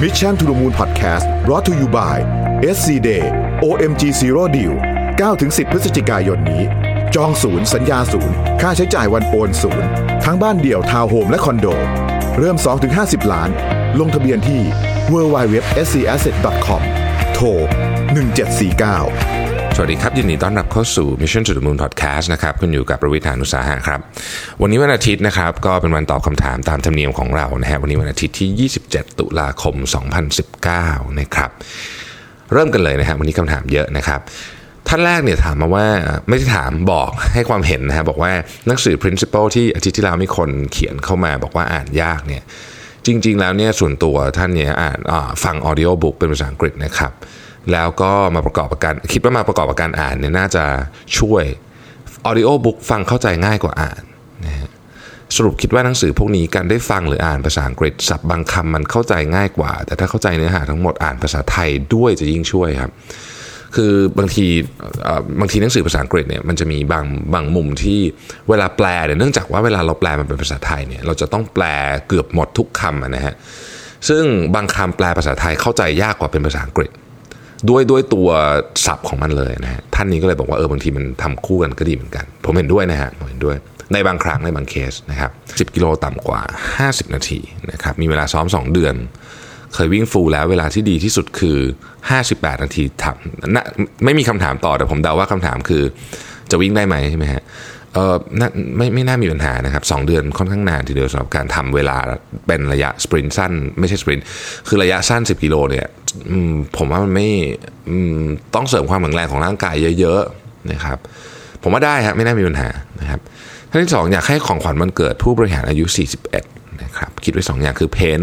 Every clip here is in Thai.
Mission to the Moon Podcast brought to you by SC Day OMG Zero Deal 9-10 พฤศจิกายนนี้ จองศูนย์สัญญาศูนย์ ค่าใช้จ่ายวันโอนศูนย์ ทั้งบ้านเดี่ยวทาวน์โฮมและคอนโด เริ่ม 2-50 ล้าน ลงทะเบียนที่ www.scasset.com โทร1749ส วัสดีครับยินดีต้อนรับเข้าสู่ Mission to the Moon Podcast นะครับคุณอยู่กับประวิทยานุสาหะครับ วันนี้วันอาทิตย์นะครับก็เป็นวันตอบคำถามตามธรรมเนียมของเรานะฮะวันนี้วันอาทิตย์ที่ 27 ตุลาคม 2019 นะครับเริ่มกันเลยนะฮะวันนี้คำถามเยอะนะครับท่านแรกเนี่ยถามมาว่าไม่ได้ถามบอกให้ความเห็นนะฮะบอกว่าหนังสือ principle ที่อาทิตย์ที่แล้วมีคนเขียนเข้ามาบอกว่าอ่านยากเนี่ยจริง ๆ แล้วเนี่ยส่วนตัวท่านเนี่ยอ่านฟัง audio book เป็นภาษาอังกฤษนะครับ แล้วก็มาประกอบกับการคิดว่ามาประกอบกับการอ่านเนี่ยน่าจะช่วย audio book ฟังเข้าใจง่ายกว่าอ่านนะฮะสรุปคิดว่าหนังสือพวกนี้การได้ฟังหรืออ่านภาษาอังกฤษศัพท์บางคำมันเข้าใจง่ายกว่า แต่ถ้าเข้าใจเนื้อหาทั้งหมดอ่านภาษาไทยด้วยจะยิ่งช่วยครับ คือบางทีบางทีหนังสือภาษาอังกฤษเนี่ยมันจะมีบางบางมุมที่เวลาแปลเนี่ยเนื่องจากว่าเวลาเราแปลมันเป็นภาษาไทยเนี่ยเราจะต้องแปลเกือบหมดทุกคำนะฮะซึ่งบางคำแปลภาษาไทยเข้าใจยากกว่าเป็นภาษาอังกฤษ ด้วยด้วยตัวศัพท์ของมันเลยนะฮะท่านนี้ก็เลยบอกว่าเออบางทีมันทำคู่กันก็ดีเหมือนกัน ผมเห็นด้วยนะฮะผมเห็นด้วยในบางครั้งในบางเคสนะครับ10 กิโลต่ำกว่า 50 นาทีนะครับมีเวลาซ้อม 2 เดือน เคยวิ่งฟูลแล้วเวลาที่ดีที่สุดคือ 58 นาทีทำนะไม่มีคำถามต่อแต่ผมเดาว่าคำถามคือจะวิ่งได้ไหมใช่ไหมฮะเออไม่ไม่น่ามีปัญหานะครับสเดือนค่อนข้างนานทีเดียวสำหรับการทำเวลาเป็นระยะสปรินต์สั้น ไม่ใช่สปรินต์คือระยะสั้น 10 กิโลเนี่ย ผมว่ามันไม่ต้องเสริมความแข็งแรงของร่างกายเยอะๆนะครับ ผมว่าได้ครับไม่น่ามีปัญหานะครับท่านที่สองอยากให้ของขวัญวันเกิดผู้บริหารอายุ 41 นะครับ คิดไว้ 2 อย่างคือเพน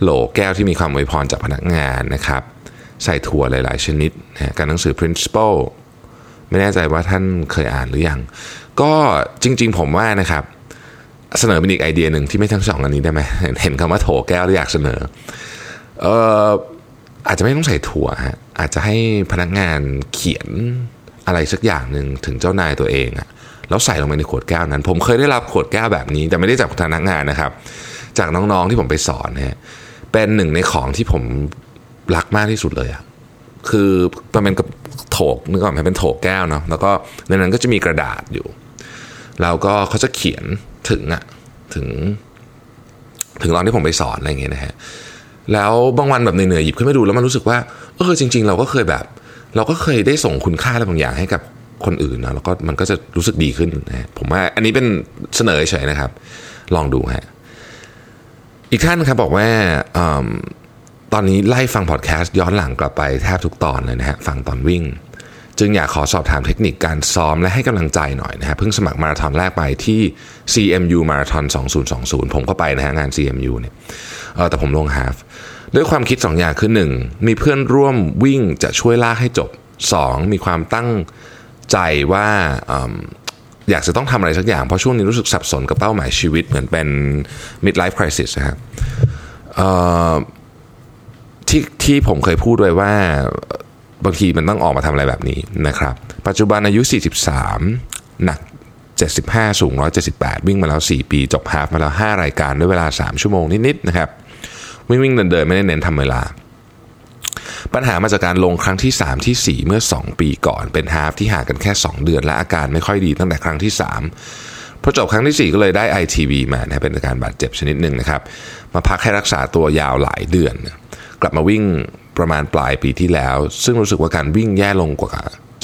โหลแก้วที่มีความอวยพรจากพนักงานนะครับ ใส่ถั่วหลาย ๆ ชนิดนะการหนังสือ principle ไม่แน่ใจว่าท่านเคยอ่านหรือยัง ก็จริง ๆ ผมว่านะครับ เสนอเป็นอีกไอเดียหนึ่งที่ไม่ทั้งสองอันนี้ได้ไหมเห็นคำว่าโถแก้วแล้วอยากเสนอเออ อาจจะไม่ต้องใส่ถั่วฮะอาจจะให้พนักงานเขียนอะไรสักอย่างหนึ่งถึงเจ้านายตัวเองอะแล้วใส่ลงไปในขวดแก้วนั้น ผมเคยได้รับขวดแก้วแบบนี้ แต่ไม่ได้จากพนักงานนะครับ จากน้องๆที่ผมไปสอนเนี่ยเป็นหนึ่งในของที่ผมรักมากที่สุดเลยอะคือมันเป็นกับโถกนึกออกไหมเป็นโถกแก้วเนาะแล้วก็ในนั้นก็จะมีกระดาษอยู่แล้วก็เขาจะเขียนถึงอะถึง ถึงตอนที่ผมไปสอนอะไรอย่างเงี้ยนะฮะ แล้วบางวันแบบเหนื่อยๆหยิบขึ้นมาดูแล้วมันรู้สึกว่าเออจริง ๆ เราก็เคยแบบ เราก็เคยได้ส่งคุณค่าอะไรบางอย่างให้กับคนอื่นนะแล้วก็มันก็จะรู้สึกดีขึ้นนะผมว่าอันนี้เป็นเสนอเฉยนะครับ ลองดูฮะอีกท่านครับบอกว่าอตอนนี้ไล่ฟังพอดแคสต์ย้อนหลังกลับไปแทบทุกตอนเลยนะฮะฟังตอนวิ่ง จึงอยากขอสอบถามเทคนิคการซ้อมและให้กำลังใจหน่อยนะฮะเพิ่งสมัครมาราธอนแรกไปที่ CMU มาราธอน2020 ผมก็ไปนะฮะงาน CMU เนี่ยเออแต่ผมลงฮาฟด้วยความคิด 2 อย่างคือ 1 มีเพื่อนร่วมวิ่งจะช่วยลากให้จบ 2 มีความตั้งใจว่าอยากจะต้องทำอะไรสักอย่าง เพราะช่วงนี้รู้สึกสับสนกับเป้าหมายชีวิตเหมือนเป็น midlife crisis นะครับที่ที่ผมเคยพูดไว้ว่า บางทีมันต้องออกมาทำอะไรแบบนี้นะครับ ปัจจุบันอายุ 43 หนัก 75 สูง 178 วิ่งมาแล้ว 4 ปี จบฮาฟมาแล้ว 5 รายการด้วยเวลา 3 ชั่วโมงนิดๆนะครับ วิ่งวิ่งเดินเดินไม่ได้เน้นทำเวลา ปัญหามาจากการลงครั้งที่ 3 ที่ 4 เมื่อ 2 ปีก่อนเป็นฮาฟที่ห่างกันแค่ 2 เดือนและอาการไม่ค่อยดีตั้งแต่ครั้งที่ 3พอจบครั้งที่ 4 ก็เลยได้ ITV มานะเป็นอาการบาดเจ็บชนิดหนึ่งนะครับ มาพักให้รักษาตัวยาวหลายเดือน กลับมาวิ่ง ประมาณปลายปีที่แล้ว ซึ่งรู้สึกว่าการวิ่งแย่ลงกว่า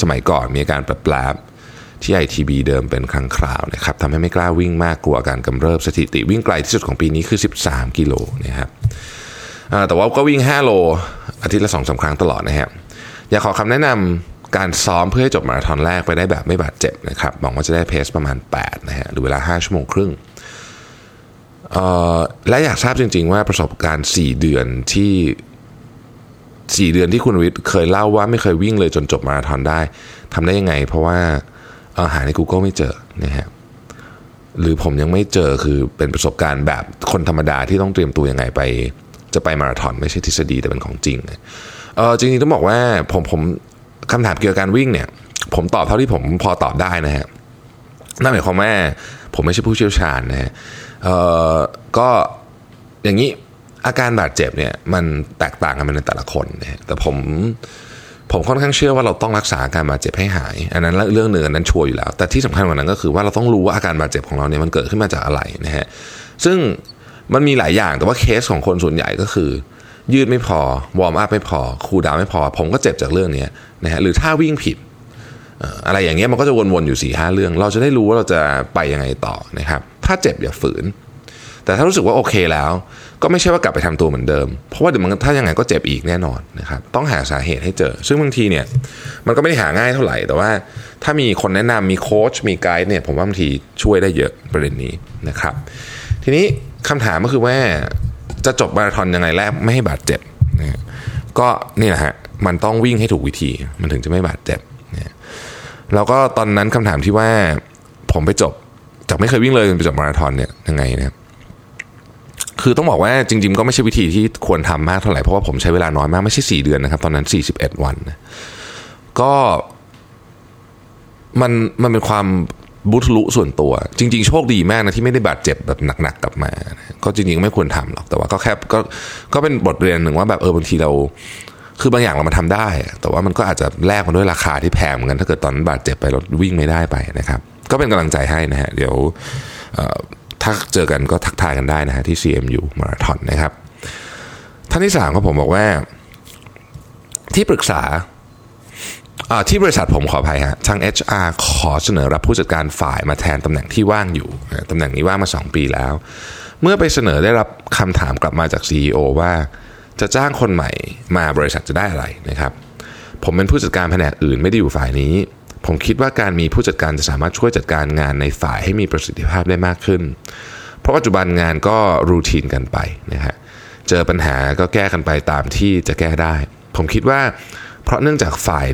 สมัยก่อนมีอาการแปลบที่ ITB เดิมเป็นครั้งคราวนะครับทำให้ไม่กล้าวิ่งมากกลัวการกำเริบสถิติวิ่งไกลที่สุดของปีนี้คือ 13 กิโลนะครับแต่ว่าก็วิ่ง 5 โล อาทิตย์ละ2อสาครั้งตลอดนะครับอยากขอคำแนะนำการซ้อมเพื่อให้จบมาราธอนแรกไปได้แบบไม่บาดเจ็บนะครับหวังว่าจะได้เพสประมาณ8นะฮะหรือเวลา 5 ชั่วโมงครึ่งและอยากทราบจริง ๆ ว่าประสบการณ์ 4 เดือนที่ สี่เดือนที่คุณวิทย์เคยเล่าว่าไม่เคยวิ่งเลยจนจบมาราธอนได้ทำได้ยังไง เพราะว่าอาหาใน Google ไม่เจอนะฮะหรือผมยังไม่เจอคือเป็นประสบการณ์แบบคนธรรมดาที่ต้องเตรียมตัวยังไงไป จะไปมาราธอนไม่ใช่ทฤษฎีแต่เป็นของจริงเออจริงๆต้องบอกว่าผมผมคำถามเกี่ยวกับการวิ่งเนี่ย ผมตอบเท่าที่ผมพอตอบได้นะฮะนั่นหมายความว่าผมไม่ใช่ผู้เชี่ยวชาญนะฮะเออก็อย่างนี้ อาการบาดเจ็บเนี่ยมันแตกต่างกันไปในแต่ละคนนะแต่ผมผมค่อนข้างเชื่อว่าเราต้องรักษาอาการบาดเจ็บให้หาย อันนั้นเรื่องหนึ่งอันนั้นชัวร์อยู่แล้ว แต่ที่สำคัญกว่านั้นก็คือว่าเราต้องรู้ว่าอาการบาดเจ็บของเราเนี่ยมันเกิดขึ้นมาจากอะไรนะฮะซึ่งมันมีหลายอย่างแต่ว่าเคสของคนส่วนใหญ่ก็คือ ยืดไม่พอ warm up ไม่พอ cool down ไม่พอ ผมก็เจ็บจากเรื่องนี้นะฮะหรือท่าวิ่งผิดอะไรอย่างเงี้ยมันก็จะวนๆอยู่สี่ห้าเรื่อง เราจะได้รู้ว่าเราจะไปยังไงต่อนะครับถ้าเจ็บอย่าฝืน แต่ถ้ารู้สึกว่าโอเคแล้ว ก็ไม่ใช่ว่ากลับไปทำตัวเหมือนเดิม เพราะว่าเดี๋ยวมันถ้ายังไงก็เจ็บอีกแน่นอนนะครับต้องหาสาเหตุให้เจอ ซึ่งบางทีเนี่ยมันก็ไม่ได้หาง่ายเท่าไหร่ แต่ว่าถ้ามีคนแนะนำมีโค้ชมีไกด์เนี่ยผมว่าบางทีช่วยได้เยอะประเด็นนี้นะครับ ทีนี้คำถามก็คือว่าจะจบมาราธอนยังไงแรกไม่ให้บาดเจ็บนะก็นี่แหละฮะมันต้องวิ่งให้ถูกวิธีมันถึงจะไม่บาดเจ็บนะแล้วก็ตอนนั้นคำถามที่ว่าผมไปจบจากไม่เคยวิ่งเลยจนไปจบมาราธอนเนี่ยยังไงนะคื คือต้องบอกว่าจริง ๆ ก็ไม่ใช่วิธีที่ควรทำมากเท่าไหร่เพราะว่าผมใช้เวลาน้อยมากไม่ใช่สี่เดือนนะครับ ตอนนั้น 41 วันนะก็มันมันเป็นความบุทลุส่วนตัว จริง ๆ โชคดีมากนะที่ไม่ได้บาดเจ็บแบบหนักๆกลับมา ก็จริง ๆ ไม่ควรทำหรอกแต่ว่าก็แค่ก็ก็เป็นบทเรียนหนึ่งว่าแบบเออบางทีเรา คือบางอย่างเรามาทำได้ แต่ว่ามันก็อาจจะแลกมาด้วยราคาที่แพงเหมือนกันถ้าเกิดตอนนั้นบาดเจ็บไปเราวิ่งไม่ได้ไปนะครับ ก็เป็นกำลังใจให้นะฮะเดี๋ยว ถ้าเจอกันก็ทักทายกันได้นะฮะที่ CMU มาราธอนนะครับ ท่านที่สามก็ผมบอกว่า ที่ปรึกษาที่บริษัทผมขออภัยฮะทาง HR ขอเสนอรับผู้จัดการฝ่ายมาแทนตำแหน่งที่ว่างอยู่ตำแหน่งนี้ว่างมา 2 ปีแล้ว เมื่อไปเสนอได้รับคำถามกลับมาจาก CEO ว่า จะจ้างคนใหม่มาบริษัทจะได้อะไรนะครับ ผมเป็นผู้จัดการแผนกอื่นไม่ได้อยู่ฝ่ายนี้ ผมคิดว่าการมีผู้จัดการจะสามารถช่วยจัดการงานในฝ่ายให้มีประสิทธิภาพได้มากขึ้น เพราะปัจจุบันงานก็รูทีนกันไปนะฮะเจอปัญหาก็แก้กันไปตามที่จะแก้ได้ ผมคิดว่า เพราะเนื่องจากฝ่าย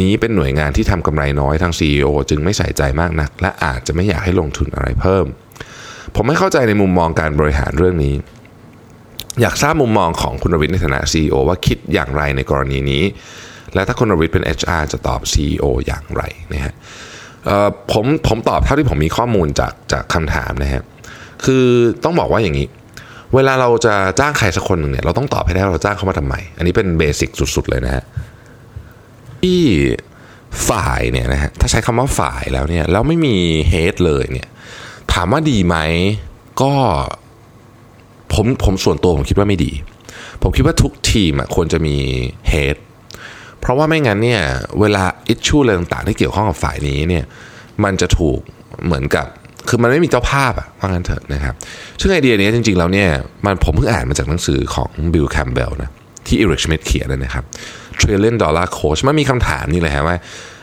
นี้เป็นหน่วยงานที่ทำกำไรน้อยทาง CEO จึงไม่ใส่ใจมากนัก และอาจจะไม่อยากให้ลงทุนอะไรเพิ่ม ผมไม่เข้าใจในมุมมองการบริหารเรื่องนี้ อยากทราบมุมมองของคุณรวิทย์ในฐานะ CEO ว่าคิดอย่างไรในกรณีนี้ และถ้าคุณรวิทเป็น HR จะตอบ CEO อย่างไรนะฮะผมผมตอบเท่าที่ผมมีข้อมูลจากจากคำถามนะฮะคือต้องบอกว่าอย่างนี้ เวลาเราจะจ้างใครสักคนหนึ่งเนี่ยเราต้องตอบให้ได้เราจ้างเขามาทำไม อันนี้เป็นเบสิกสุด ๆ เลยนะฮะที่ฝ่ายเนี่ยนะฮะถ้าใช้คำว่าฝ่ายแล้วเนี่ยแล้วไม่มีhead เลยเนี่ยถามว่าดีไหมก็ผมผมส่วนตัวผมคิดว่าไม่ดี ผมคิดว่าทุกทีมควรจะมี head เพราะว่าไม่งั้นเนี่ยเวลา issue อะไรต่างๆที่เกี่ยวข้องกับฝ่ายนี้เนี่ยมันจะถูกเหมือนกับคือมันไม่มีเจ้าภาพอะว่างั้นเถอะนะครับ ซึ่งไอเดียนี้จริงๆ แล้วเนี่ยมันผมเพิ่งอ่านมาจากหนังสือของ Bill Campbell นะที่ Eric Schmidt เขียนนะครับ trillion dollar coach มันมีคำถามนี่เลยฮะว่า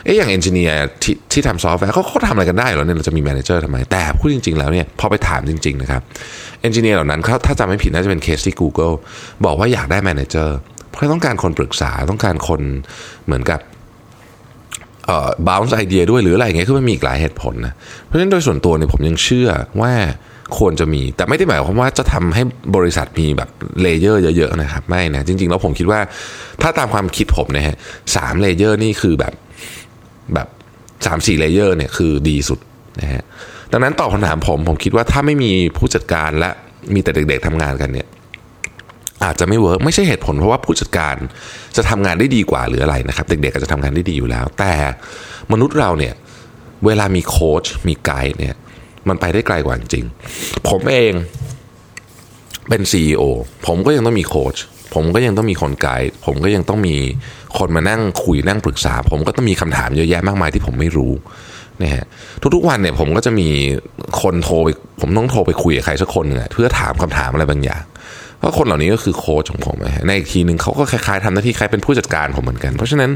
เอ๊ะอย่าง engineer ที่ที่ทำซอฟต์แวร์เขาเขาทำอะไรกันได้หรอเนี่ยเราจะมี manager ทำไม แต่พูดจริง ๆ แล้วเนี่ยพอไปถามจริง ๆ นะครับ engineer เหล่านั้นเขาถ้าจำไม่ผิดน่าจะเป็นเคสที่ Google บอกว่าอยากได้ manager เพราะต้องการคนปรึกษาต้องการคนเหมือนกับเอ่อ bounce idea ด้วยหรืออะไรเงี้ยคือมันมีอีกหลายเหตุผลนะเพราะฉะนั้นโดยส่วนตัวเนี่ยผมยังเชื่อว่าควรจะมี แต่ไม่ได้หมายความว่าจะทำให้บริษัทมีแบบ layer เยอะๆนะครับไม่นะจริงๆแล้วผมคิดว่าถ้าตามความคิดผมนะฮะสาม layer นี่คือแบบแบบสามสี่ layer เนี่ยคือดีสุดนะฮะดังนั้นตอบคำถามผมผมคิดว่าถ้าไม่มีผู้จัดการและมีแต่เด็กๆทำงานกันเนี่ย อาจจะไม่ work ไม่ใช่เหตุผลเพราะว่าผู้จัดการจะทำงานได้ดีกว่าหรืออะไรนะครับ เด็กๆก็จะทำงานได้ดีอยู่แล้ว แต่มนุษย์เราเนี่ยเวลามีโค้ชมีไกด์เนี่ยมันไปได้ไกลกว่าจริง ผมเองเป็น CEO ผมก็ยังต้องมีโค้ชผมก็ยังต้องมีคนไกด์ผมก็ยังต้องมีคนมานั่งคุยนั่งปรึกษา ผมก็ต้องมีคำถามเยอะแยะมากมายที่ผมไม่รู้นะฮะทุกๆวันเนี่ยผมก็จะมีคนโทรไปผมต้องโทรไปคุยกับใครสักคนเพื่อถามคำถามอะไรบางอย่าง เพราะคนเหล่านี้ก็คือโค้ชของผมในอีกทีหนึ่งเขาก็คล้ายๆทำหน้าที่คล้ายเป็นผู้จัดการผมเหมือนกัน เพราะฉะนั้น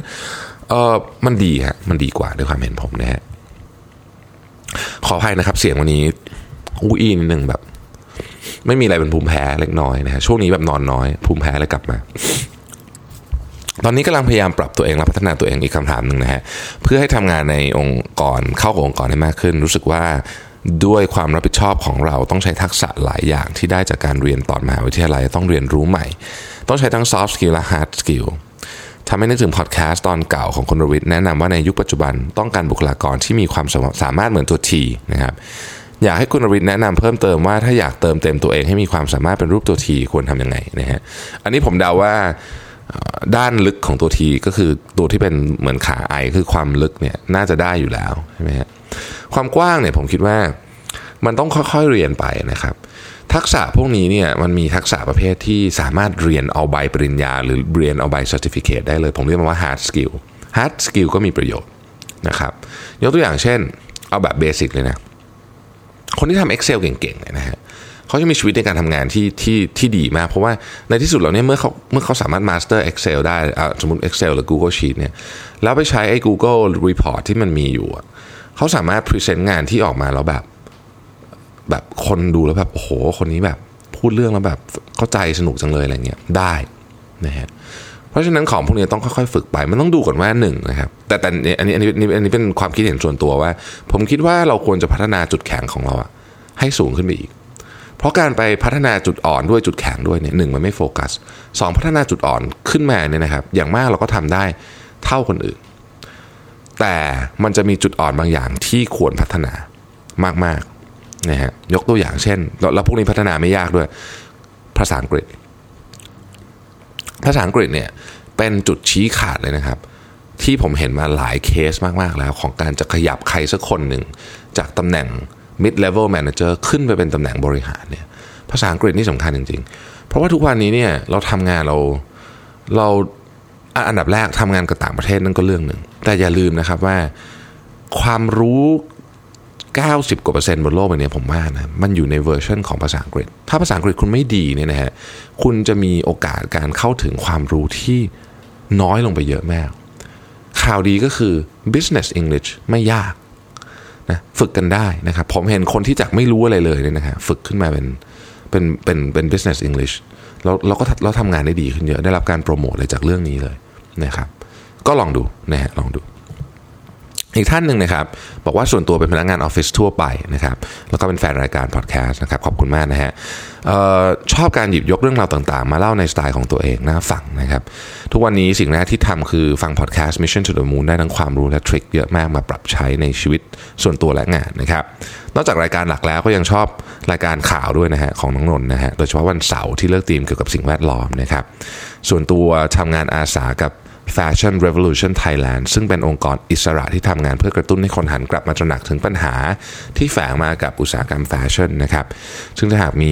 เออมันดีฮะมันดีกว่าด้วยความเห็นผมนะฮะขออภัยนะครับ เสียงวันนี้อู้อีนิดหนึ่งแบบ ไม่มีอะไรเป็นภูมิแพ้เล็กน้อยนะฮะช่วงนี้แบบนอนน้อย ภูมิแพ้เลยกลับมา ตอนนี้กำลังพยายามปรับตัวเองและพัฒนาตัวเองอีกคำถามหนึ่งนะฮะเพื่อให้ทำงานในองค์กรเข้ากับองค์กรได้มากขึ้น รู้สึกว่า ด้วยความรับผิดชอบของเราต้องใช้ทักษะหลายอย่างที่ได้จากการเรียนตอนมหาวิทยาลัยต้องเรียนรู้ใหม่ ต้องใช้ทั้ง soft skill และ hard skill ทำให้นึกถึงพอดแคสต์ตอนเก่าของคุณรวิทย์แนะนำว่าในยุคปัจจุบันต้องการบุคลากรที่มีความสามารถเหมือนตัวทีนะครับอยากให้คุณอริศแนะนำเพิ่มเติมว่าถ้าอยากเติมเต็มตัวเองให้มีความสามารถเป็นรูปตัวทีควรทำยังไงนะฮะอันนี้ผมเดาว่าด้านลึกของตัวทีก็คือตัวที่เป็นเหมือนขาไอคือความลึกเนี่ยน่าจะได้อยู่แล้วใช่ไหมฮะ ความกว้างเนี่ยผมคิดว่ามันต้องค่อยๆเรียนไปนะครับ ทักษะพวกนี้เนี่ยมันมีทักษะประเภทที่สามารถเรียนเอาใบปริญญา หรือเรียนเอาใบ certificate ได้เลย ผมเรียกมันว่า hard skill hard skill ก็มีประโยชน์นะครับ ยกตัวอย่างเช่น เอาแบบเบสิกเลยนะ คนที่ทำ Excel เก่งๆเนี่ยนะฮะเขาจะมีชีวิตในการทำงานที่ที่ที่ดีมาก เพราะว่าในที่สุดแล้วเนี่ยเมื่อเขาเมื่อเขาสามารถ master Excel ได้สมมติ Excel หรือ Google Sheet เนี่ยแล้วไปใช้ไอ้ Google Report ที่มันมีอยู่ เขาสามารถ present งานที่ออกมาแล้วแบบ แบบคนดูแล้วแบบโอ้โห คนนี้แบบพูดเรื่องแล้วแบบเข้าใจสนุกจังเลยอะไรเงี้ยได้นะฮะเพราะฉะนั้นของพวกนี้ต้องค่อยๆฝึกไป มันต้องดูก่อนว่าหนึ่งนะครับ แต่แต่อันนี้อันนี้อันนี้เป็นความคิดเห็นส่วนตัวว่า ผมคิดว่าเราควรจะพัฒนาจุดแข็งของเราอะให้สูงขึ้นไปอีก เพราะการไปพัฒนาจุดอ่อนด้วยจุดแข็งด้วยเนี่ยหนึ่งมันไม่โฟกัสสองพัฒนาจุดอ่อนขึ้นมาเนี่ยนะครับ อย่างมากเราก็ทำได้เท่าคนอื่น แต่มันจะมีจุดอ่อนบางอย่างที่ควรพัฒนามากๆนะฮะยกตัวอย่างเช่น แล้วพวกนี้พัฒนาไม่ยากด้วย ภาษาอังกฤษ ภาษาอังกฤษเนี่ยเป็นจุดชี้ขาดเลยนะครับ ที่ผมเห็นมาหลายเคสมาก ๆ แล้วของการจะขยับใครสักคนหนึ่ง จากตำแหน่ง mid level manager ขึ้นไปเป็นตำแหน่งบริหารเนี่ยภาษาอังกฤษนี่สำคัญจริง ๆ เพราะว่าทุกวันนี้เนี่ยเราทำงานเราเราอันดับแรกทำงานกับต่างประเทศนั่นก็เรื่องหนึ่ง แต่อย่าลืมนะครับว่าความรู้ 90 กว่าเปอร์เซ็นต์บนโลกใบนี้ผมว่านะมันอยู่ในเวอร์ชันของภาษาอังกฤษ ถ้าภาษาอังกฤษคุณไม่ดีเนี่ยนะฮะคุณจะมีโอกาสการเข้าถึงความรู้ที่น้อยลงไปเยอะมาก ข่าวดีก็คือ business English ไม่ยากนะฝึกกันได้นะครับผมเห็นคนที่จากไม่รู้อะไรเลยเนี่ยนะฮะฝึกขึ้นมาเป็นเป็นเป็นเป็น business English แล้วเราก็เราทำงานได้ดีขึ้นเยอะ ได้รับการโปรโมทเลยจากเรื่องนี้เลยนะครับ ก็ลองดูนะฮะลองดู อีกท่านหนึ่งนะครับบอกว่าส่วนตัวเป็นพนักงานออฟฟิศทั่วไปนะครับแล้วก็เป็นแฟนรายการพอดแคสต์นะครับขอบคุณมากนะฮะออชอบการหยิบยกเรื่องราวต่างๆ มาเล่าในสไตล์ของตัวเองนะฟังนะครับทุกวันนี้สิ่งแรกที่ทำคือฟังพอดแคสต์ Mission to the Moon ได้ทั้งความรู้และทริคเยอะมากมาปรับใช้ในชีวิตส่วนตัวและงานนะครับนอกจากรายการหลักแล้วก็ยังชอบรายการข่าวด้วยนะฮะของน้องนนท์นะฮะโดยเฉพาะวันเสาร์ที่เลือกธีมเกี่ยวกับสิ่งแวดล้อมนะครับส่วนตัวทำงานอาสากับ Fashion Revolution Thailand ซึ่งเป็นองค์กรอิสระที่ทำงานเพื่อกระตุ้นให้คนหันกลับมาตระหนักถึงปัญหาที่แฝงมากับอุตสาหกรรมแฟชั่นนะครับซึ่งถ้าหากมี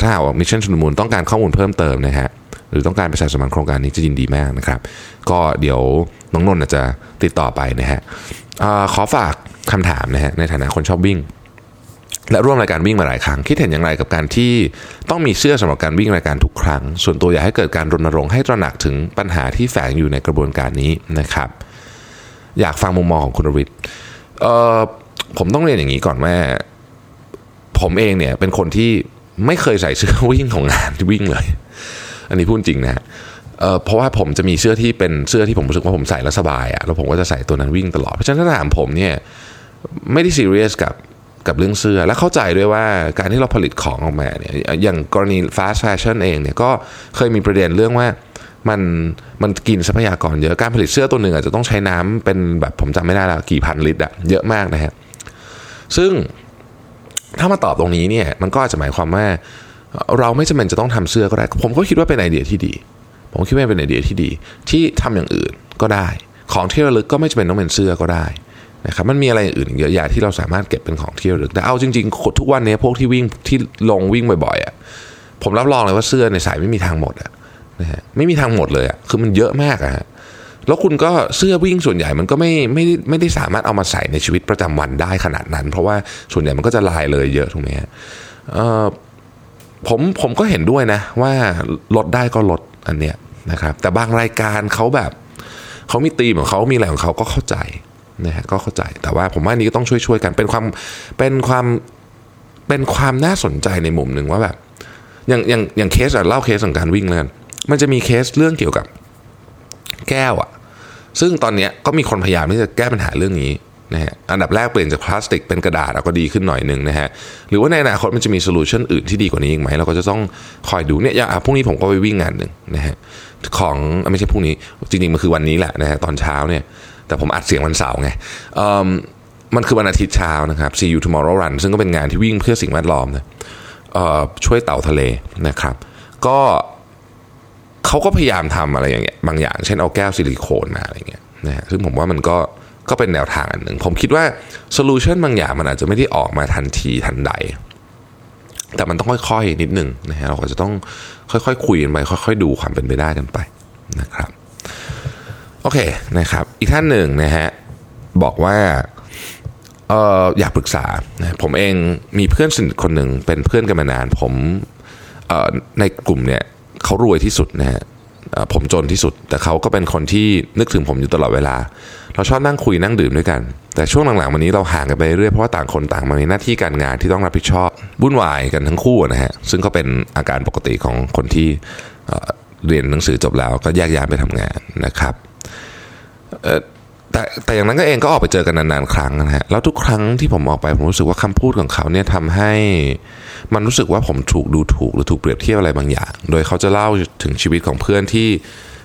ถ้าหากว่า Mission to the Moon ต้องการข้อมูลเพิ่มเติมนะฮะหรือต้องการประชาสัมพันธ์โครงการนี้จะยินดีมากนะครับ ก็เดี๋ยวน้องนนท์จะติดต่อไปนะฮะขอฝากคำถามนะฮะในฐานะคนชอบวิ่ง และร่วมรายการวิ่งมาหลายครั้ง คิดเห็นอย่างไรกับการที่ต้องมีเสื้อสำหรับการวิ่งรายการทุกครั้ง ส่วนตัวอยากให้เกิดการรณรงค์ให้ตระหนักถึงปัญหาที่แฝงอยู่ในกระบวนการนี้นะครับ อยากฟังมุมมองของคุณรวิทย์ผมต้องเรียนอย่างนี้ก่อนว่า ผมเองเนี่ยเป็นคนที่ไม่เคยใส่เสื้อวิ่งของงานวิ่งเลย อันนี้พูดจริงนะเพราะว่าผมจะมีเสื้อที่เป็นเสื้อที่ผมรู้สึกว่าผมใส่แล้วสบายอะแล้วผมก็จะใส่ตัวนั้นวิ่งตลอด เพราะฉะนั้นถ้าถามผมเนี่ยไม่ได้ซีเรียสกับ กับเรื่องเสื้อ และเข้าใจด้วยว่าการที่เราผลิตของออกมาเนี่ยอย่างกรณี fast fashion เองเนี่ยก็เคยมีประเด็นเรื่องว่ามันมันกินทรัพยากรเยอะการผลิตเสื้อตัวหนึ่งอาจจะต้องใช้น้ำเป็นแบบผมจำไม่ได้แล้วกี่พันลิตรอะเยอะมากนะฮะซึ่งถ้ามาตอบตรงนี้เนี่ยมันก็อาจจะหมายความว่า เราไม่จำเป็นจะต้องทำเสื้อก็ได้ ผมก็คิดว่าเป็นไอเดียที่ดี ผมคิดว่าเป็นไอเดียที่ดี ที่ทำอย่างอื่นก็ได้ ของที่ระลึกก็ไม่จำเป็นต้องเป็นเสื้อก็ได้ นะครับมันมีอะไรอื่นเยอะแยะที่เราสามารถเก็บเป็นของที่ระลึกแต่เอาจริงๆทุกวันนี้พวกที่วิ่งที่ลงวิ่งบ่อยๆอะผมรับรองเลยว่าเสื้อในสายไม่มีทางหมดอะนะฮะไม่มีทางหมดเลยอะคือมันเยอะมากอะแล้วคุณก็เสื้อวิ่งส่วนใหญ่มันก็ไม่ไม่ไม่ได้สามารถเอามาใส่ในชีวิตประจำวันได้ขนาดนั้น เพราะว่าส่วนใหญ่มันก็จะลายเลยเยอะถูกไหมฮะผมผมก็เห็นด้วยนะว่าลดได้ก็ลดอันเนี้ยนะครับแต่บางรายการเขาแบบเขามีตีมของเขามีอะไรของเขาก็เข้าใจ นะฮะก็เข้าใจแต่ว่าผมว่านี้ก็ต้องช่วยๆกันเป็นความเป็นความเป็นความน่าสนใจในมุมหนึ่งว่าแบบอย่างอย่างอย่างเคสอะเล่าเคสของการวิ่งเลยมันจะมีเคสเรื่องเกี่ยวกับแก้วอะซึ่งตอนนี้ก็มีคนพยายามที่จะแก้ปัญหาเรื่องนี้นะฮะอันดับแรกเปลี่ยนจากพลาสติกเป็นกระดาษก็ดีขึ้นหน่อยหนึ่งนะฮะหรือว่าในอนาคตมันจะมี solution อื่นที่ดีกว่านี้อีกไหมเราก็จะต้องคอยดูเนี่ยอย่างพรุ่งนี้ผมก็ไปวิ่งงานหนึ่งนะฮะของไม่ใช่พรุ่งนี้จริงๆมันคือวันนี้แหละนะฮะตอนเช้าเนี่ย แต่ผมอัดเสียงวันเสาร์ไงมันคือวันอาทิตย์เช้านะครับ SEA you tomorrow run ซึ่งก็เป็นงานที่วิ่งเพื่อสิ่งแวดล้อมนะช่วยเต่าทะเลนะครับ ก็เขาก็พยายามทำอะไรอย่างเงี้ยบางอย่าง เช่นเอาแก้วซิลิโคนมาอะไรเงี้ยนะฮะซึ่งผมว่ามันก็ก็เป็นแนวทางอันหนึ่ง ผมคิดว่าโซลูชันบางอย่างมันอาจจะไม่ได้ออกมาทันทีทันใด แต่มันต้องค่อยๆ นิดหนึ่งนะฮะเราก็จะต้องค่อยๆ คุยกันไป ค่อยๆ ดูความเป็นไปได้กันไปนะครับ โอเคนะครับ อีกท่านหนึ่งนะฮะบอกว่าเอออยากปรึกษา ผมเองมีเพื่อนสนิทคนหนึ่งเป็นเพื่อนกันมานาน ผมในกลุ่มเนี่ยเขารวยที่สุดนะฮะผมจนที่สุด แต่เขาก็เป็นคนที่นึกถึงผมอยู่ตลอดเวลา เราชอบนั่งคุยนั่งดื่มด้วยกัน แต่ช่วงหลังๆวันนี้เราห่างกันไปเรื่อยเพราะว่าต่างคนต่างมามีหน้าที่การงานที่ต้องรับผิดชอบวุ่นวายกันทั้งคู่นะฮะซึ่งก็เป็นอาการปกติของคนที่เรียนหนังสือจบแล้วก็แยกย้ายไปทำงานนะครับ แต่แต่อย่างนั้นก็เองก็ออกไปเจอกันนานๆครั้งนะฮะแล้วทุกครั้งที่ผมออกไปผมรู้สึกว่าคำพูดของเขาเนี่ยทำให้มันรู้สึกว่าผมถูกดูถูกหรือถูกเปรียบเทียบอะไรบางอย่าง โดยเขาจะเล่าถึงชีวิตของเพื่อนที่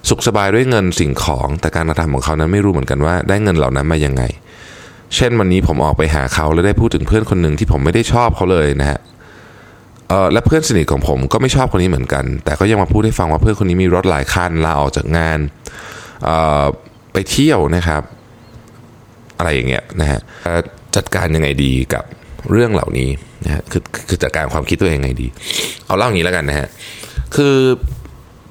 สุขสบายด้วยเงินสิ่งของ แต่การกระทำของเขานั้นไม่รู้เหมือนกันว่าได้เงินเหล่านั้นมายังไง เช่นวันนี้ผมออกไปหาเขาแล้วได้พูดถึงเพื่อนคนหนึ่งที่ผมไม่ได้ชอบเขาเลยนะฮะเออและเพื่อนสนิทของผมก็ไม่ชอบคนนี้เหมือนกัน แต่ก็ยังมาพูดให้ฟังว่าเพื่อนคนนี้มีรถหลายคันลาออกจากงาน ไปเที่ยวนะครับ อะไรอย่างเงี้ยนะฮะจัดการยังไงดีกับเรื่องเหล่านี้นะฮะคือคือจัดการความคิดตัวเองยังไงดี เอาเล่าอย่างนี้แล้วกันนะฮะคือ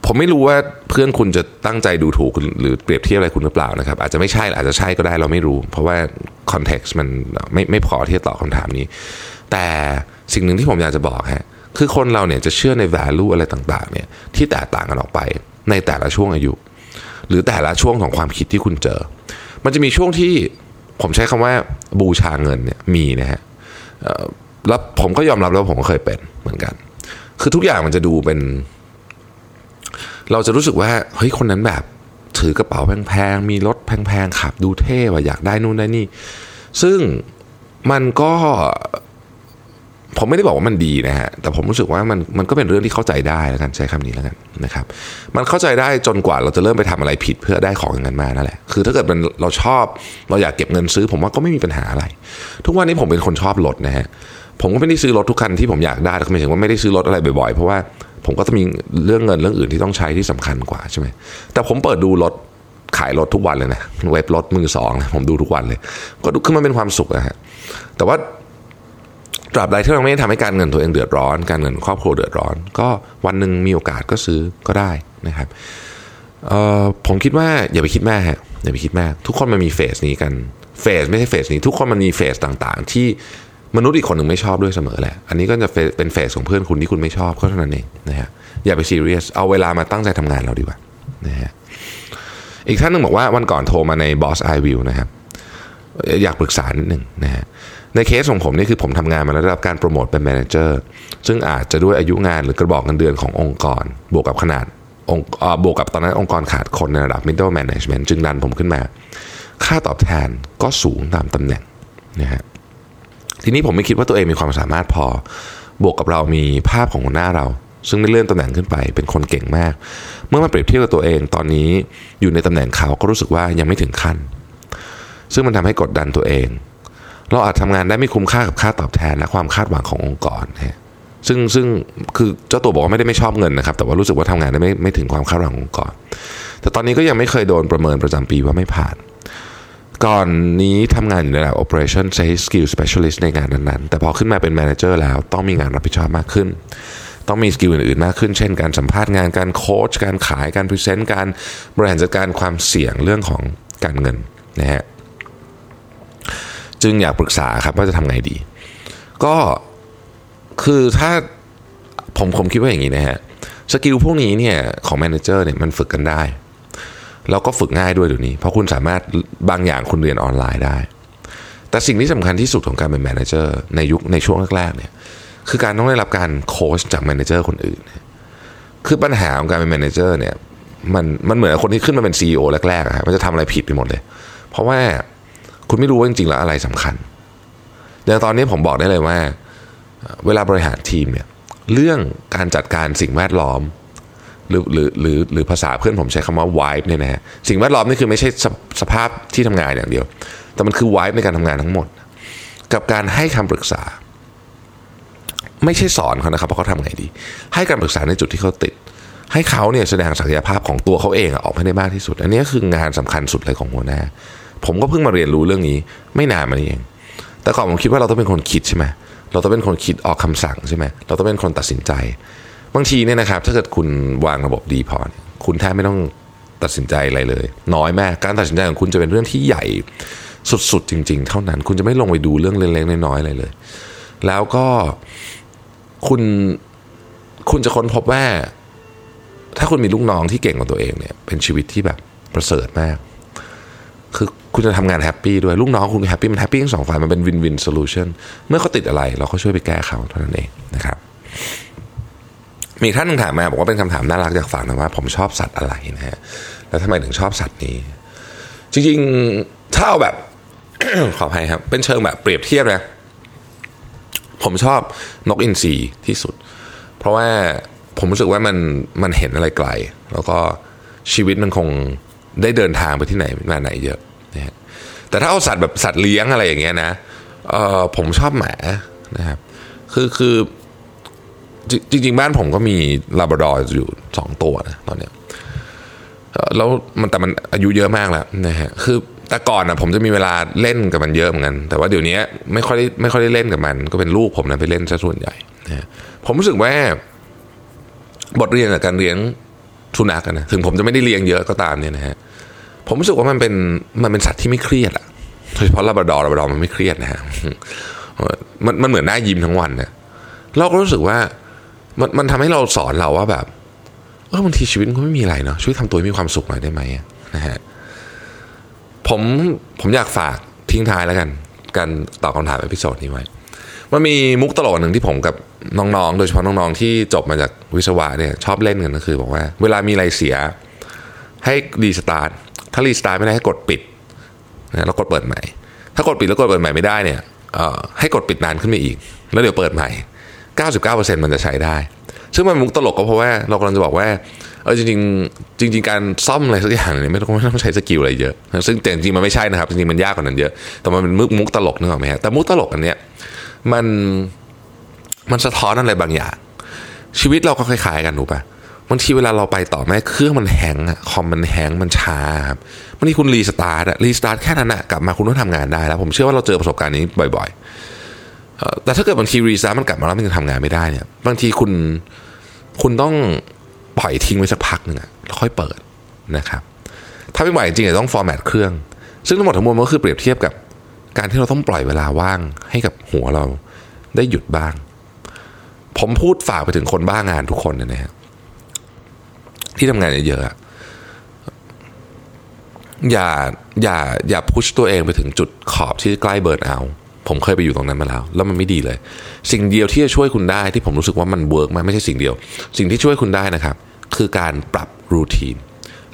ผมไม่รู้ว่าเพื่อนคุณจะตั้งใจดูถูกหรือเปรียบเทียบอะไรคุณหรือเปล่านะครับ อาจจะไม่ใช่อาจจะใช่ก็ได้เราไม่รู้ เพราะว่าคอนเท็กซ์มันไม่ไม่พอที่จะตอบคำถามนี้ แต่สิ่งหนึ่งที่ผมอยากจะบอกฮะคือคนเราเนี่ยจะเชื่อใน value อะไรต่างๆเนี่ยที่แตกต่างกันออกไปในแต่ละช่วงอายุ หรือแต่ละช่วงของความคิดที่คุณเจอ มันจะมีช่วงที่ผมใช้คำว่าบูชาเงินเนี่ยมีนะฮะแล้วผมก็ยอมรับแล้วผมก็เคยเป็นเหมือนกัน คือทุกอย่างมันจะดูเป็น เราจะรู้สึกว่าเฮ้ยคนนั้นแบบ ถือกระเป๋าแพงๆมีรถแพงๆขับดูเท่ว่าอยากได้นู่นได้นี่ ซึ่งมันก็ ผมไม่ได้บอกว่ามันดีนะฮะแต่ผมรู้สึกว่ามันมันก็เป็นเรื่องที่เข้าใจได้แล้วกันใช้คำนี้แล้วกันนะครับ มันเข้าใจได้จนกว่าเราจะเริ่มไปทำอะไรผิดเพื่อได้ของอย่างนั้นมานั่นแหละคือถ้าเกิดมันเราชอบเราอยากเก็บเงินซื้อ ผมว่าก็ไม่มีปัญหาอะไร ทุกวันนี้ผมเป็นคนชอบรถนะฮะผมก็ไม่ได้ซื้อรถทุกคันที่ผมอยากได้แต่ไม่ใช่ว่าไม่ได้ซื้อรถอะไรบ่อยๆ เพราะว่าผมก็ต้องมีเรื่องเงินเรื่องอื่นที่ต้องใช้ที่สำคัญกว่าใช่ไหมแต่ผมเปิดดูรถขายรถทุกวันเลยนะเว็บรถมือสองนะผมดูทุกวันเลย ก็คือมันเป็นความสุขนะฮะแต่ว่า ตราบใดที่เราไม่ทำให้การเงินตัวเองเดือดร้อน การเงินครอบครัวเดือดร้อน ก็วันหนึ่งมีโอกาสก็ซื้อก็ได้นะครับผมคิดว่าอย่าไปคิดมากฮะอย่าไปคิดมาก ทุกคนมันมี phase นี้กัน phase ไม่ใช่ phase นี้ ทุกคนมันมี phase ต่างๆ ที่มนุษย์อีกคนหนึ่งไม่ชอบด้วยเสมอแหละ อันนี้ก็จะเป็น phase ของเพื่อนคุณที่คุณไม่ชอบก็เท่านั้นเองนะฮะอย่าไปซีเรียสเอาเวลามาตั้งใจทำงานเราดีกว่านะฮะอีกท่านหนึ่งบอกว่าวันก่อนโทรมาใน Boss I Will นะครับอยากปรึกษานิดหนึ่งนะฮะ ในเคสของผมนี่คือผมทำงานมาแล้วได้รับการโปรโมทเป็น managerซึ่งอาจจะด้วยอายุงานหรือกระบอกเงินเดือนขององค์กร บวกกับขนาดองค์บวกกับตอนนั้นองค์กรขาดคนในระดับ middle management จึงดันผมขึ้นมา ค่าตอบแทนก็สูงตามตำแหน่งนะฮะทีนี้ผมไม่คิดว่าตัวเองมีความสามารถพอ บวกกับเรามีภาพของหัวหน้าเรา ซึ่งได้เลื่อนตำแหน่งขึ้นไปเป็นคนเก่งมาก เมื่อมาเปรียบเทียบกับตัวเองตอนนี้อยู่ในตำแหน่งเขาก็รู้สึกว่ายังไม่ถึงขั้น ซึ่งมันทำให้กดดันตัวเอง เราอาจทำงานได้ไม่คุ้มค่ากับค่าตอบแทน และความคาดหวังขององค์กรนะซึ่งซึ่งคือเจ้าตัวบอกว่าไม่ได้ไม่ชอบเงินนะครับ แต่ว่ารู้สึกว่าทำงานได้ไม่ไม่ถึงความคาดหวังขององค์กร แต่ตอนนี้ก็ยังไม่เคยโดนประเมินประจำปีว่าไม่ผ่าน ก่อนนี้ทำงานอยู่ในระดับ operation ใช้ skill specialist ในงานนั้นๆ แต่พอขึ้นมาเป็น manager แล้วต้องมีงานรับผิดชอบมากขึ้น ต้องมี skill อื่นๆมากขึ้น เช่น การสัมภาษณ์งานการโค้ชการขายการ present การบริหารจัดการความเสี่ยงเรื่องของการเงินนะฮะ จึงอยากปรึกษาครับว่าจะทำไงดี ก็คือถ้าผมผมคิดว่าอย่างนี้นะฮะ skill พวกนี้เนี่ยของ manager เนี่ยมันฝึกกันได้แล้วก็ฝึกง่ายด้วยเดี๋ยวนี้ เพราะคุณสามารถบางอย่างคุณเรียนออนไลน์ได้ แต่สิ่งที่สำคัญที่สุดของการเป็น manager ในยุคในช่วงแรกๆเนี่ยคือการต้องได้รับการโค้ชจาก manager คนอื่น คือปัญหาของการเป็นแมเนเจอร์เนี่ยมันมันเหมือนคนที่ขึ้นมาเป็น CEO แรกๆครับมันจะทำอะไรผิดไปหมดเลย เพราะว่า คุณไม่รู้ว่าจริงๆแล้วอะไรสำคัญแต่างตอนนี้ผมบอกได้เลยว่า เวลาบริหารทีมเนี่ยเรื่องการจัดการสิ่งแวดล้อม หรือหรือหรือหรือภาษาเพื่อนผมใช้คำว่า vibe เนี่ยนะฮะสิ่งแวดล้อมนี่คือไม่ใช่สภาพที่ทำงานอย่างเดียว แต่มันคือวายในการทำงานทั้งหมด กับการให้คำปรึกษา ไม่ใช่สอนเขานะครับเพราะเขาทำไงดี ให้การปรึกษาในจุดที่เขาติด ให้เขาเนี่ยแสดงศักยภาพของตัวเขาเองออกมาได้มากที่สุด อันนี้คืองานสำคัญสุดเลยของหัวหน้า ผมก็เพิ่งมาเรียนรู้เรื่องนี้ไม่นานมานี้เอง แต่ก่อนผมคิดว่าเราต้องเป็นคนคิดใช่ไหมเราต้องเป็นคนคิดออกคำสั่งใช่ไหมเราต้องเป็นคนตัดสินใจ บางทีเนี่ยนะครับถ้าเกิดคุณวางระบบดีพอคุณแทบไม่ต้องตัดสินใจอะไรเลย น้อยมากการตัดสินใจของคุณจะเป็นเรื่องที่ใหญ่สุดๆจริง ๆ เท่านั้น คุณจะไม่ลงไปดูเรื่องเล็กๆน้อยๆอะไรเลย แล้วก็คุณคุณจะค้นพบว่า ถ้าคุณมีลูกน้องที่เก่งกว่าตัวเองเนี่ย เป็นชีวิตที่แบบประเสริฐมาก คือ คุณจะทำงาน happy ด้วยลูกน้องคุณ happy มัน happy ทั้งสองฝ่ายมันเป็น win-win solution เมื่อเขาติดอะไร เราก็ช่วยไปแก้เขาเท่านั้นเองนะครับมีท่านนึงถามมาบอกว่าเป็นคำถามน่ารักอยากฝากนะว่า ผมชอบสัตว์อะไรนะฮะแล้วทำไมถึงชอบสัตว์นี้ จริงๆถ้าเอาแบบขออภัยครับ เป็นเชิงแบบเปรียบเทียบนะผมชอบนกอินทรีที่สุด เพราะว่าผมรู้สึกว่ามันมันเห็นอะไรไกล แล้วก็ชีวิตมันคงได้เดินทางไปที่ไหนมาไหนเยอะ นะฮะแต่ถ้าเอาสัตว์แบบสัตว์เลี้ยงอะไรอย่างเงี้ยนะเออผมชอบหมานะครับคือคือจริงๆบ้านผมก็มีลาบราดอร์อยู่สองตัวนะตอนเนี้ยแล้วมันแต่มันอายุเยอะมากแล้วนะฮะคือแต่ก่อนนะผมจะมีเวลาเล่นกับมันเยอะเหมือนกัน แต่ว่าเดี๋ยวนี้ไม่ค่อยได้ไม่ค่อยได้เล่นกับมัน ก็เป็นลูกผมนะไปเล่นซะส่วนใหญ่นะฮะผมรู้สึกว่า บทเรียนจากการเลี้ยงสุนัขนะถึงผมจะไม่ได้เลี้ยงเยอะก็ตามเนี่ยนะฮะ ผมรู้สึกว่ามันเป็นมันเป็นสัตว์ที่ไม่เครียดอะโดยเฉพาะลาบราดอร์ลาบราดอร์มันไม่เครียดนะฮะมันมันเหมือนหน้ายิ้มทั้งวันเนี่ยเราก็รู้สึกว่ามันมันทำให้เราสอนเราว่าแบบเออบางทีชีวิตก็ไม่มีอะไรเนาะช่วยทำตัวมีความสุขหน่อยได้ไหมนะฮะผมผมอยากฝากทิ้งท้ายแล้วกัน การตอบคำถาม episode นี้ไว้มันมีมุกตลกหนึ่งที่ผมกับน้องๆ โดยเฉพาะน้องๆ ที่จบมาจากวิศวะเนี่ยชอบเล่นกันก็คือบอกว่า เวลามีอะไรเสียให้ restart ถ้า restart ไม่ได้ให้กดปิดนะแล้วกดเปิดใหม่ ถ้ากดปิดแล้วกดเปิดใหม่ไม่ได้เนี่ยเอ่อให้กดปิดนานขึ้นไปอีก แล้วเดี๋ยวเปิดใหม่ 99%มันจะใช้ได้ ซึ่งมันมุกตลกก็เพราะว่าเรากำลังจะบอกว่าเออจริงๆจริงการซ่อมอะไรสักอย่างเนี่ยไม่ต้องไม่ต้องใช้สกิลอะไรเยอะ ซึ่งแต่จริงมันไม่ใช่นะครับจริงมันยากกว่านั้นเยอะ แต่มันเป็นมุกมุกตลกนึกออกไหมฮะแต่มุกตลกอันเนี้ยมันมันสะท้อนอะไรบางอย่าง ชีวิตเราก็คล้ายๆกันถูกปะ บางทีเวลาเราไปต่อแม่เครื่องมันแหงอะคอมมันแหงมันช้าครับบางทีคุณ restart อะ restart แค่นั้นอะกลับมาคุณต้องทำงานได้แล้ว ผมเชื่อว่าเราเจอประสบการณ์นี้บ่อยๆแต่ถ้าเกิดบางที restart มันกลับมาแล้วมันยังทำงานไม่ได้เนี่ย บางทีคุณคุณต้องปล่อยทิ้งไว้สักพักหนึ่งอะแล้วค่อยเปิดนะครับ ถ้าไม่ไหวจริงๆต้อง format เครื่อง ซึ่งทั้งหมดทั้งมวลมันก็คือเปรียบเทียบกับการที่เราต้องปล่อยเวลาว่างให้กับหัวเราได้หยุดบ้าง ผมพูดฝากไปถึงคนบ้างานทุกคนนยนะฮะ ที่ทำงานเยอะๆอย่าอย่าอย่า push ตัวเองไปถึงจุดขอบที่ใกล้ burnout ผมเคยไปอยู่ตรงนั้นมาแล้ว แล้วมันไม่ดีเลย สิ่งเดียวที่จะช่วยคุณได้ที่ผมรู้สึกว่ามัน work มากไม่ใช่สิ่งเดียว สิ่งที่ช่วยคุณได้นะครับ คือการปรับ routine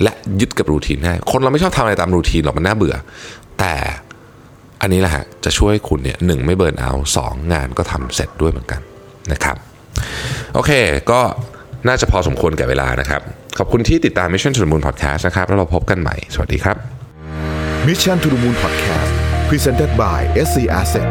และยึดกับ routine ให้คนเราไม่ชอบทำอะไรตาม routine หรอกมันน่าเบื่อ แต่อันนี้แหละฮะจะช่วยคุณเนี่ยหนึ่งไม่ burnout สองงานก็ทำเสร็จด้วยเหมือนกันนะครับ โอเค ก็ น่าจะพอสมควรแก่เวลานะครับ ขอบคุณที่ติดตาม Mission to the Moon Podcast นะครับ แล้วเราพบกันใหม่ สวัสดีครับ Mission to the Moon Podcast Presented by SC Asset